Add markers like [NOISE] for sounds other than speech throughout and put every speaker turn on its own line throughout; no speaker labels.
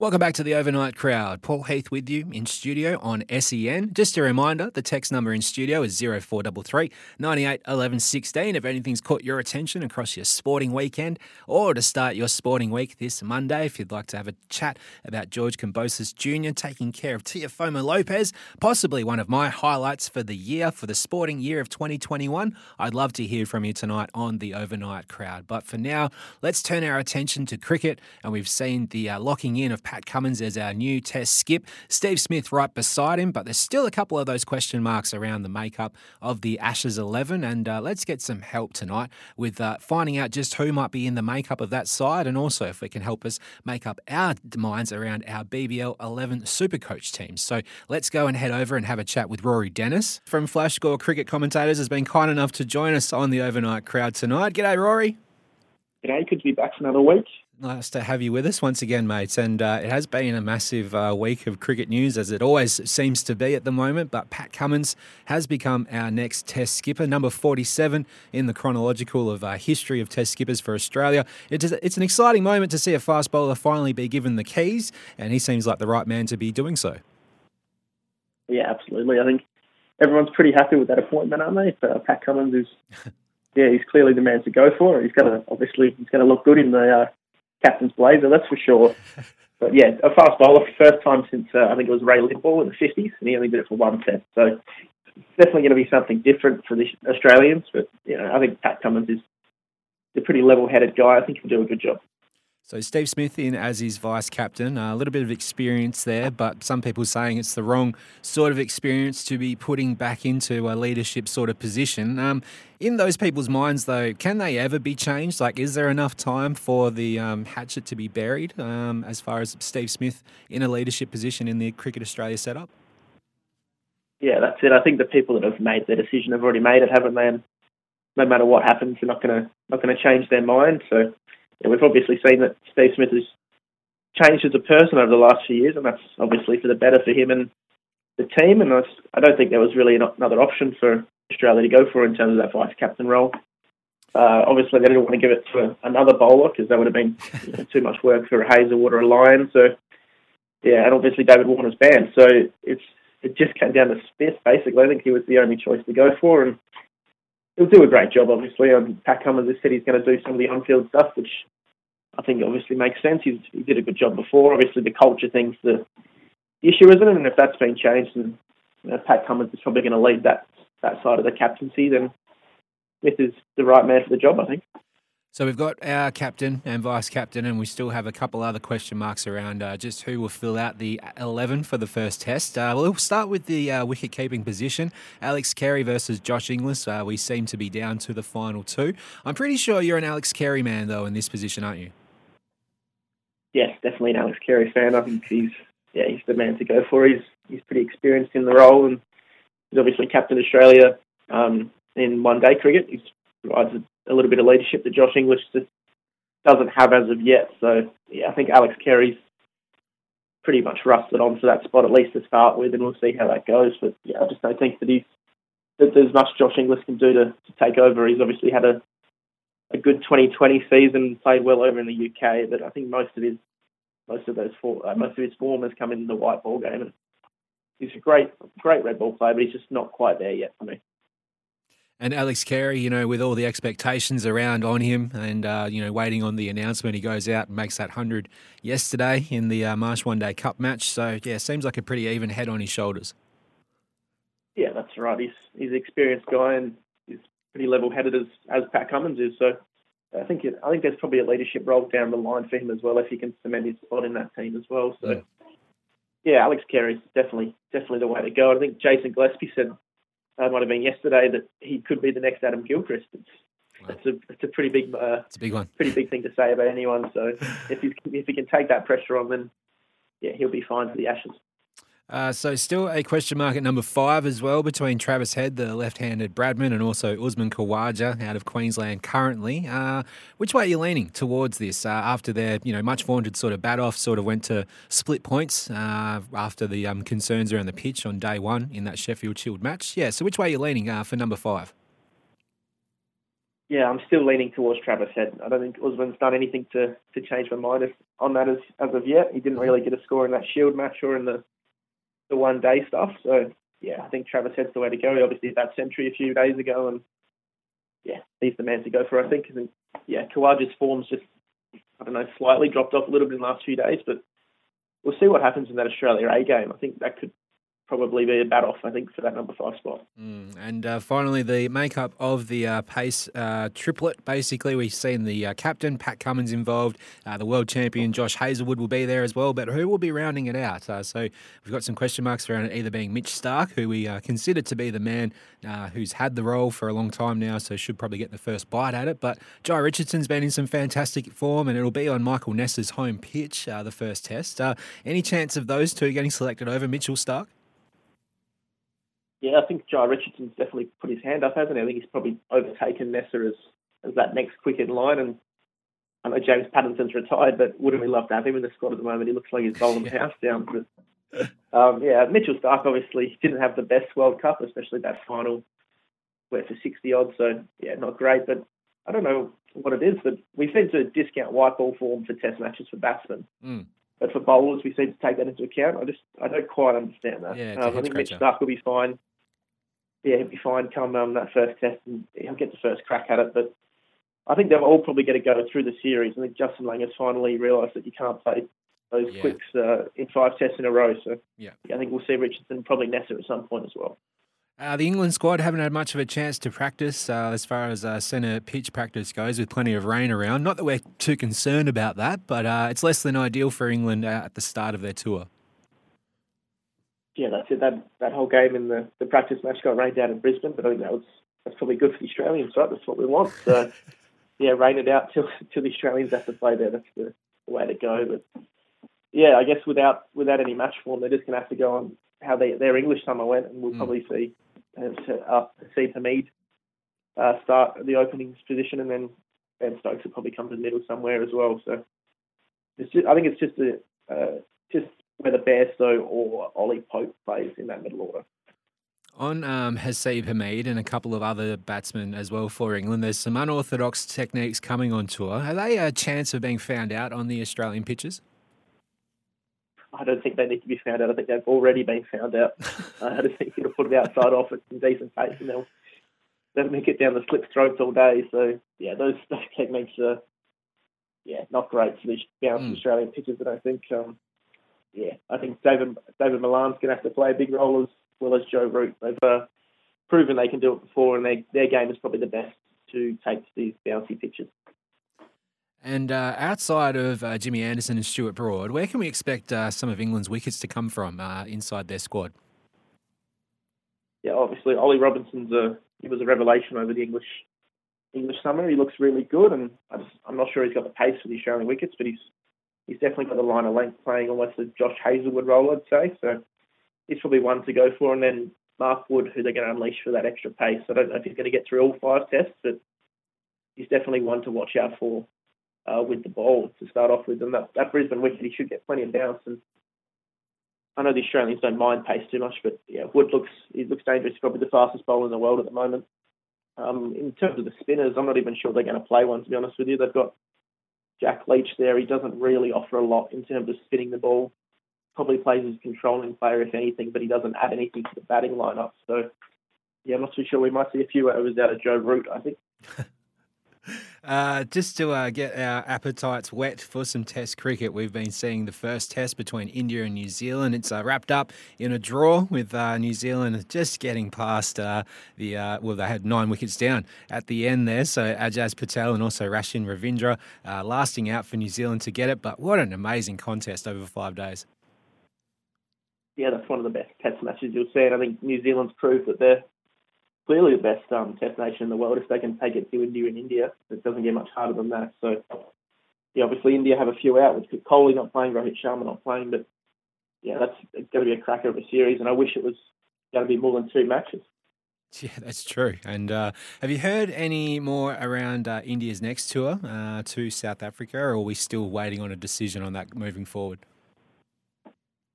Welcome back to the overnight crowd. Paul Heath with you in studio on SEN. Just a reminder, the text number in studio is 0433 98 11 16 if anything's caught your attention across your sporting weekend or to start your sporting week this Monday if you'd like to have a chat about George Kambosos Jr. taking care of Teofimo Lopez, possibly one of my highlights for the year, for the sporting year of 2021. I'd love to hear from you tonight on the overnight crowd. But for now, let's turn our attention to cricket and we've seen the uh, locking in of Pat Cummins as our new test skip. Steve Smith right beside him, but there's still a couple of those question marks around the makeup of the Ashes 11. And uh, let's get some help tonight with uh, finding out just who might be in the makeup of that side and also if it can help us make up our minds around our BBL 11 Supercoach teams. So let's go and head over and have a chat with Rory Denis from Flashscore Cricket Commentators has been kind enough to join us on the overnight crowd tonight. G'day, Rory.
G'day, good to be back for another week.
Nice to have you with us once again, mates. And uh, it has been a massive uh, week of cricket news, as it always seems to be at the moment. But Pat Cummins has become our next Test skipper, number 47 in the chronological of uh, history of Test skippers for Australia. It is, it's an exciting moment to see a fast bowler finally be given the keys, and he seems like the right man to be doing so.
Yeah, absolutely. I think everyone's pretty happy with that appointment, aren't they? Uh, Pat Cummins is, [LAUGHS] yeah, he's clearly the man to go for. He's going to obviously he's to look good in the uh, captain's blazer, that's for sure. But yeah, a fast bowler, first time since uh, I think it was Ray Lindwall in the 50s, and he only did it for one test. So definitely going to be something different for the Australians. But you know, I think Pat Cummins is a pretty level-headed guy. I think he'll do a good job.
So Steve Smith in as his vice captain, a little bit of experience there, but some people saying it's the wrong sort of experience to be putting back into a leadership sort of position. Um, in those people's minds, though, can they ever be changed? Like, is there enough time for the um, hatchet to be buried um, as far as Steve Smith in a leadership position in the Cricket Australia setup?
Yeah, that's it. I think the people that have made their decision have already made it, haven't they? And no matter what happens, they're not going to not going to change their mind. So we've obviously seen that Steve Smith has changed as a person over the last few years, and that's obviously for the better for him and the team. And I don't think there was really another option for Australia to go for in terms of that vice captain role. Uh, obviously, they didn't want to give it to another bowler because that would have been you [LAUGHS] know, too much work for a Hazlewood or a Lyon. So, yeah, and obviously David Warner's banned. So it's it just came down to Smith basically. I think he was the only choice to go for, and he'll do a great job, obviously. Um, Pat Cummins has said he's going to do some of the on-field stuff, which I think obviously makes sense. He's, he did a good job before. Obviously, the culture thing's the issue, isn't it? And if that's been changed, and you know, Pat Cummins is probably going to lead that that side of the captaincy, then Smith is the right man for the job, I think.
So we've got our captain and vice captain, and we still have a couple other question marks around uh, just who will fill out the 11 for the first test. Uh, we'll start with the uh, wicket keeping position. Alex Carey versus Josh Inglis. Uh, we seem to be down to the final two. I'm pretty sure you're an Alex Carey man, though, in this position, aren't you?
Yes, definitely an Alex Carey fan. I think he's yeah he's the man to go for. He's he's pretty experienced in the role, and he's obviously captain Australia um, in one day cricket. He provides a a little bit of leadership that Josh Inglis just doesn't have as of yet. So yeah, I think Alex Carey's pretty much rusted on onto that spot at least to start with, and we'll see how that goes. But yeah, I just don't think that he's that there's much Josh Inglis can do to, to take over. He's obviously had a a good 2020 season, played well over in the UK, but I think most of his most of those four, uh, most of his form has come in the white ball game, and he's a great great red ball player, but he's just not quite there yet for me.
And Alex Carey, you know, with all the expectations around on him and, uh, you know, waiting on the announcement, he goes out and makes that 100 yesterday in the uh, Marsh One Day Cup match. So, yeah, seems like a pretty even head on his shoulders.
Yeah, that's right. He's, he's an experienced guy and he's pretty level headed as, as Pat Cummins is. So, I think it, I think there's probably a leadership role down the line for him as well if he can cement his spot in that team as well. So. Yeah yeah, Alex Carey's definitely definitely the way to go. I think Jason Gillespie said uh, might have been yesterday that he could be the next Adam Gilchrist. It's, wow. it's a it's a pretty big uh,
it's a big one,
pretty big thing to say about anyone. So if he if he can take that pressure on, then yeah, he'll be fine for the Ashes.
Uh, so still a question mark at number five as well between Travis Head, the left-handed Bradman, and also Usman Khawaja out of Queensland currently. Uh, which way are you leaning towards this uh, after their you know much vaunted sort of bat off sort of went to split points uh, after the um, concerns around the pitch on day one in that Sheffield Shield match? Yeah. So which way are you leaning uh, for number five?
Yeah, I'm still leaning towards Travis Head. I don't think Usman's done anything to, to change my mind on that as, as of yet. He didn't really get a score in that Shield match or in the the one day stuff. So yeah, I think Travis Head's the way to go. He obviously that century a few days ago, and yeah, he's the man to go for. I think. And yeah, Khawaja's form's just I don't know slightly dropped off a little bit in the last few days, but we'll see what happens in that Australia A game. I think that could probably be a bat off, I think, for that number five spot.
Mm. And uh, finally, the makeup of the uh, pace uh, triplet. Basically, we've seen the uh, captain, Pat Cummins, involved. Uh, the world champion, Josh Hazlewood, will be there as well. But who will be rounding it out? Uh, so we've got some question marks around it, either being Mitch Starc, who we consider to be the man who's had the role for a long time now, so should probably get the first bite at it. But Jhye Richardson's been in some fantastic form, and it'll be on Michael Neser's home pitch, the first test. any chance of those two getting selected over Mitchell Starc?
Yeah, I think Jhye Richardson's definitely put his hand up, hasn't he? I think he's probably overtaken Neser as, as that next quick in line. And I know James Pattinson's retired, but wouldn't we love to have him in the squad at the moment? He looks like he's bowling the [LAUGHS] house down. But um, yeah, Mitchell Starc obviously didn't have the best World Cup, especially that final where for 60 odd. So yeah, not great. But I don't know what it is, but we seem to discount white ball form for Test matches for batsmen. Mm. But for bowlers, we seem to take that into account. I just I don't quite understand that.
Yeah, um,
I think Mitch Starc will be fine yeah, he'll be fine come um, that first test and he'll get the first crack at it. But I think they'll all probably get to go through the series. I think Justin Langer has finally realised that you can't play those yeah. quicks uh, in five tests in a row. So yeah. I think we'll see Richardson probably Neser at some point as well.
Uh, the England squad haven't had much of a chance to practice uh, as far as uh, centre pitch practice goes, with plenty of rain around. Not that we're too concerned about that, but uh, it's less than ideal for England uh, at the start of their tour
yeah, that's it. That that whole game in the, the practice match got rained out in Brisbane, but I think that was that's probably good for the Australians, right? That's what we want. So [LAUGHS] yeah, rain it out till till the Australians have to play there. That's the, the way to go. But yeah, I guess without without any match form, they're just going to have to go on how they, their English summer went, and we'll mm. probably see uh, see Hameed uh, start the openings position, and then Ben Stokes will probably come to the middle somewhere as well. So just, I think it's just a uh, just whether Bairstow or Ollie Pope plays in that middle order.
On um, Haseeb Hameed and a couple of other batsmen as well for England, there's some unorthodox techniques coming on tour. Are they a chance of being found out on the Australian pitches?
I don't think they need to be found out. I think they've already been found out. [LAUGHS] I just think you'll put it outside off at some decent pace and they'll, they'll make it down the slip strokes all day. So, yeah, those, those techniques are yeah, not great for the bounce mm. Australian pitches, and I think. Um, yeah, I think David David Malan's going to have to play a big role as well as Joe Root. They've uh, proven they can do it before, and they, their game is probably the best to take to these bouncy pitches.
And uh, outside of uh, Jimmy Anderson and Stuart Broad, where can we expect uh, some of England's wickets to come from uh, inside their squad?
Yeah, obviously Ollie Robinson's a he was a revelation over the English English summer. He looks really good, and I am not sure he's got the pace for the Australian wickets, but he's he's definitely got the line of length playing almost a Josh Hazlewood role, I'd say. So he's probably one to go for. And then Mark Wood, who they're going to unleash for that extra pace. I don't know if he's going to get through all five tests, but he's definitely one to watch out for uh, with the ball to start off with. And that, that Brisbane wicket, he should get plenty of bounce. And I know the Australians don't mind pace too much, but yeah, Wood looks he looks dangerous. He's probably the fastest bowler in the world at the moment. Um, in terms of the spinners, I'm not even sure they're going to play one. To be honest with you, they've got Jack Leach there. He doesn't really offer a lot in terms of spinning the ball. Probably plays as a controlling player, if anything, but he doesn't add anything to the batting lineup. So, yeah, I'm not too sure. We might see a few overs out of Joe Root, I think. [LAUGHS]
Uh, just to uh, get our appetites whet for some Test cricket, we've been seeing the first Test between India and New Zealand. It's uh, wrapped up in a draw with uh, New Zealand just getting past uh, the uh, well, they had nine wickets down at the end there. So Ajaz Patel and also Rachin Ravindra lasting out for New Zealand to get it. But what an amazing contest over five days!
Yeah, that's one of the best Test matches you'll see, and I think New Zealand's proved that they're clearly the best um, test nation in the world if they can take it to India and India. It doesn't get much harder than that. So, yeah, obviously India have a few out with Kohli not playing, Rohit Sharma not playing, but yeah, that's going to be a cracker of a series, and I wish it was going to be more than two matches. [LAUGHS]
Yeah, that's true. And uh, have you heard any more around uh, India's next tour uh, to South Africa, or are we still waiting on a decision on that moving forward?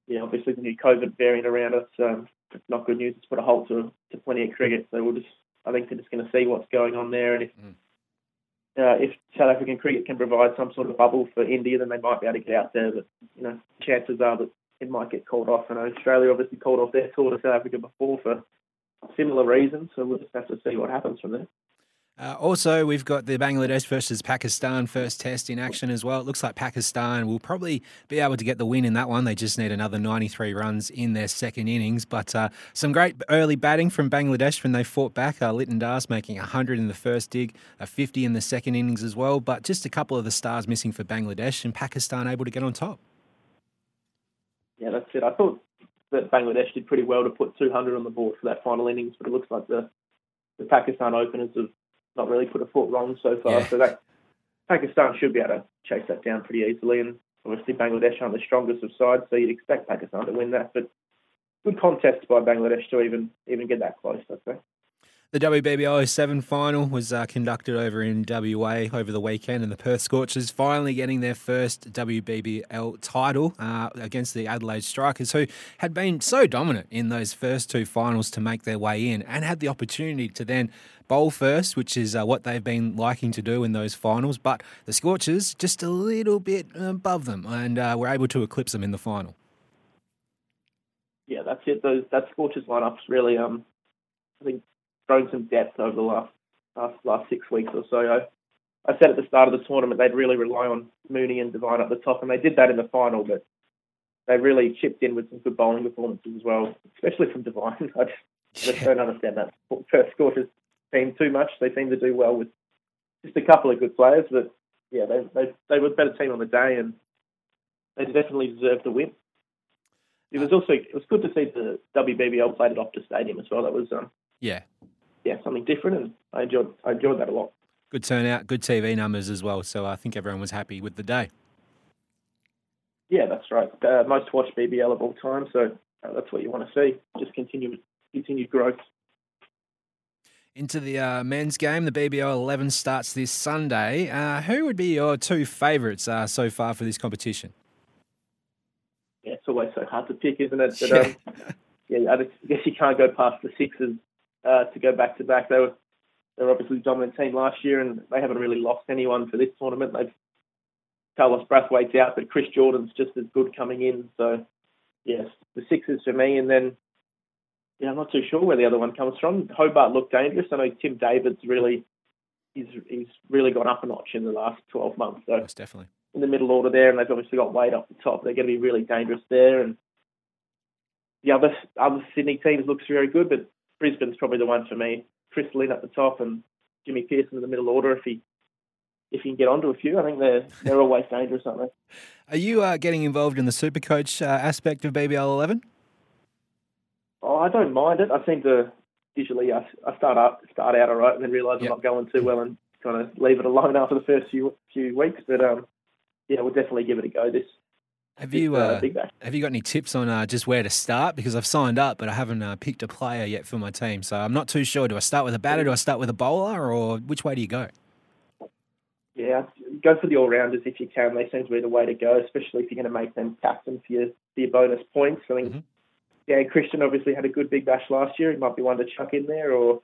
Yeah, obviously the new COVID variant around us um, it's not good news. It's put a halt to, to plenty of cricket. So we'll just, I think they're just going to see what's going on there. And if mm. uh, if South African cricket can provide some sort of bubble for India, then they might be able to get out there. But you know, chances are that it might get called off. And Australia obviously called off their tour to South Africa before for similar reasons. So we'll just have to see what happens from there.
Uh, also, we've got the Bangladesh versus Pakistan first test in action as well. It looks like Pakistan will probably be able to get the win in that one. They just need another 93 runs in their second innings. But uh, some great early batting from Bangladesh when they fought back. Uh, Liton Das making 100 in the first dig, a 50 in the second innings as well. But just a couple of the stars missing for Bangladesh and Pakistan able to get on top.
Yeah, that's it. I thought that Bangladesh did pretty well to put 200 on the board for that final innings, but it looks like the the Pakistan openers have not really put a foot wrong so far. Yeah. So that Pakistan should be able to chase that down pretty easily. And obviously Bangladesh aren't the strongest of sides, so you'd expect Pakistan to win that. But good contest by Bangladesh to even even get that close, I'd say.
The WBBL 07 final was uh, conducted over in WA over the weekend, and the Perth Scorchers finally getting their first WBBL title uh, against the Adelaide Strikers, who had been so dominant in those first two finals to make their way in and had the opportunity to then bowl first, which is uh, what they've been liking to do in those finals. But the Scorchers just a little bit above them and uh, were able to eclipse them in the final.
Yeah, that's it. Those that Scorchers lineup's really, um, I think grown some depth over the last last, last six weeks or so. I, I said at the start of the tournament they'd really rely on Mooney and Devine at the top, and they did that in the final. But they really chipped in with some good bowling performances as well, especially from Devine. [LAUGHS] I just, just don't understand that first Scorchers team too much. They seem to do well with just a couple of good players, but yeah, they they they were a better team on the day, and they definitely deserved the win. It was also it was good to see the WBBL played at Optus Stadium as well. That was um,
yeah
yeah, something different, and I enjoyed I enjoyed that a lot.
Good turnout, good TV numbers as well. So I think everyone was happy with the day.
Yeah, that's right. Uh, most watched BBL of all time, so uh, that's what you want to see. Just continue continued growth.
Into the uh, men's game, the BBL 11 starts this Sunday. Uh, who would be your two favourites uh, so far for this competition?
Yeah, it's always so hard to pick, isn't it? [LAUGHS] But, um, yeah, I guess you can't go past the Sixers uh, to go back to back. They were they were obviously the dominant team last year, and they haven't really lost anyone for this tournament. They've Carlos Brathwaite's out, but Chris Jordan's just as good coming in. So yes, the Sixers for me, and then yeah, I'm not too sure where the other one comes from. Hobart looked dangerous. I know Tim David's really he's he's really gone up a notch in the last 12 months. So
Most definitely
in the middle order there, and they've obviously got Wade up the top. They're going to be really dangerous there, and the other other Sydney teams looks very good, but Brisbane's probably the one for me. Chris Lynn at the top and Jimmy Peirson in the middle order. If he if he can get onto a few, I think they're they're always dangerous, aren't they?
Are you uh, getting involved in the Super Coach uh, aspect of BBL 11?
Oh, I don't mind it. I seem to usually I, I start up start out all right and then realise yep. I'm not going too well and kind of leave it alone [LAUGHS] after the first few few weeks. But um, yeah, we'll definitely give it a go this
have you uh, have you got any tips on uh, just where to start? Because I've signed up, but I haven't uh, picked a player yet for my team, so I'm not too sure. Do I start with a batter? Do I start with a bowler, or which way do you go?
Yeah, go for the all rounders if you can. They seem to be the way to go, especially if you're going to make them captain for your, for your bonus points. I think, mm-hmm. yeah, Christian obviously had a good big bash last year. He might be one to chuck in there, or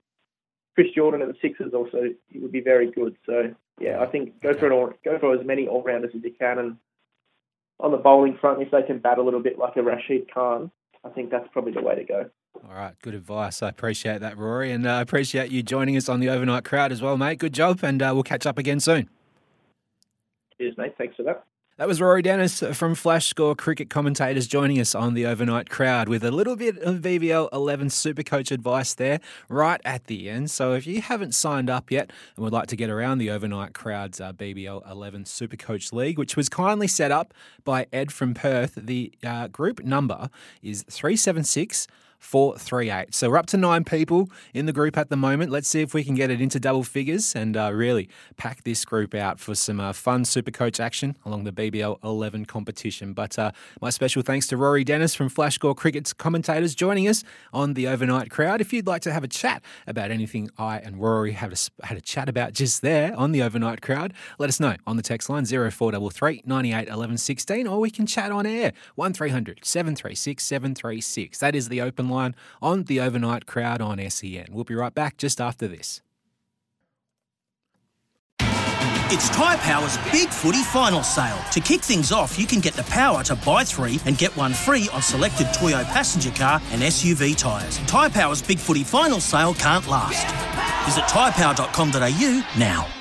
Chris Jordan at the Sixers also he would be very good. So yeah, I think go okay. for an all, go for as many all rounders as you can and on the bowling front, if they can bat a little bit like a Rashid Khan, I think that's probably the way to go.
All right, good advice. I appreciate that, Rory, and I uh, appreciate you joining us on the overnight crowd as well, mate. Good job, and uh, we'll catch up again soon.
Cheers, mate. Thanks for that.
That was Rory Denis from Flashscore Cricket Commentators joining us on the overnight crowd with a little bit of BBL 11 Super Coach advice there right at the end. So if you haven't signed up yet and would like to get around the overnight crowd's uh, BBL 11 Super Coach League, which was kindly set up by Ed from Perth, the uh, group number is 376- 438. So we're up to nine people in the group at the moment. Let's see if we can get it into double figures and uh, really pack this group out for some uh, fun super coach action along the BBL 11 competition. But uh, my special thanks to Rory Denis from Flashscore Cricket's commentators joining us on the overnight crowd. If you'd like to have a chat about anything I and Rory had a, had a chat about just there on the overnight crowd, let us know on the text line 0433 98 11 16 or we can chat on air 1300 736 736. That is the open line on the overnight crowd on SEN. We'll be right back just after this.
It's Tyre Power's Big Footy Final Sale. To kick things off, you can get the power to buy three and get one free on selected Toyo passenger car and SUV tyres. Tyre Power's Big Footy Final Sale can't last. Visit tyrepower.com.au now.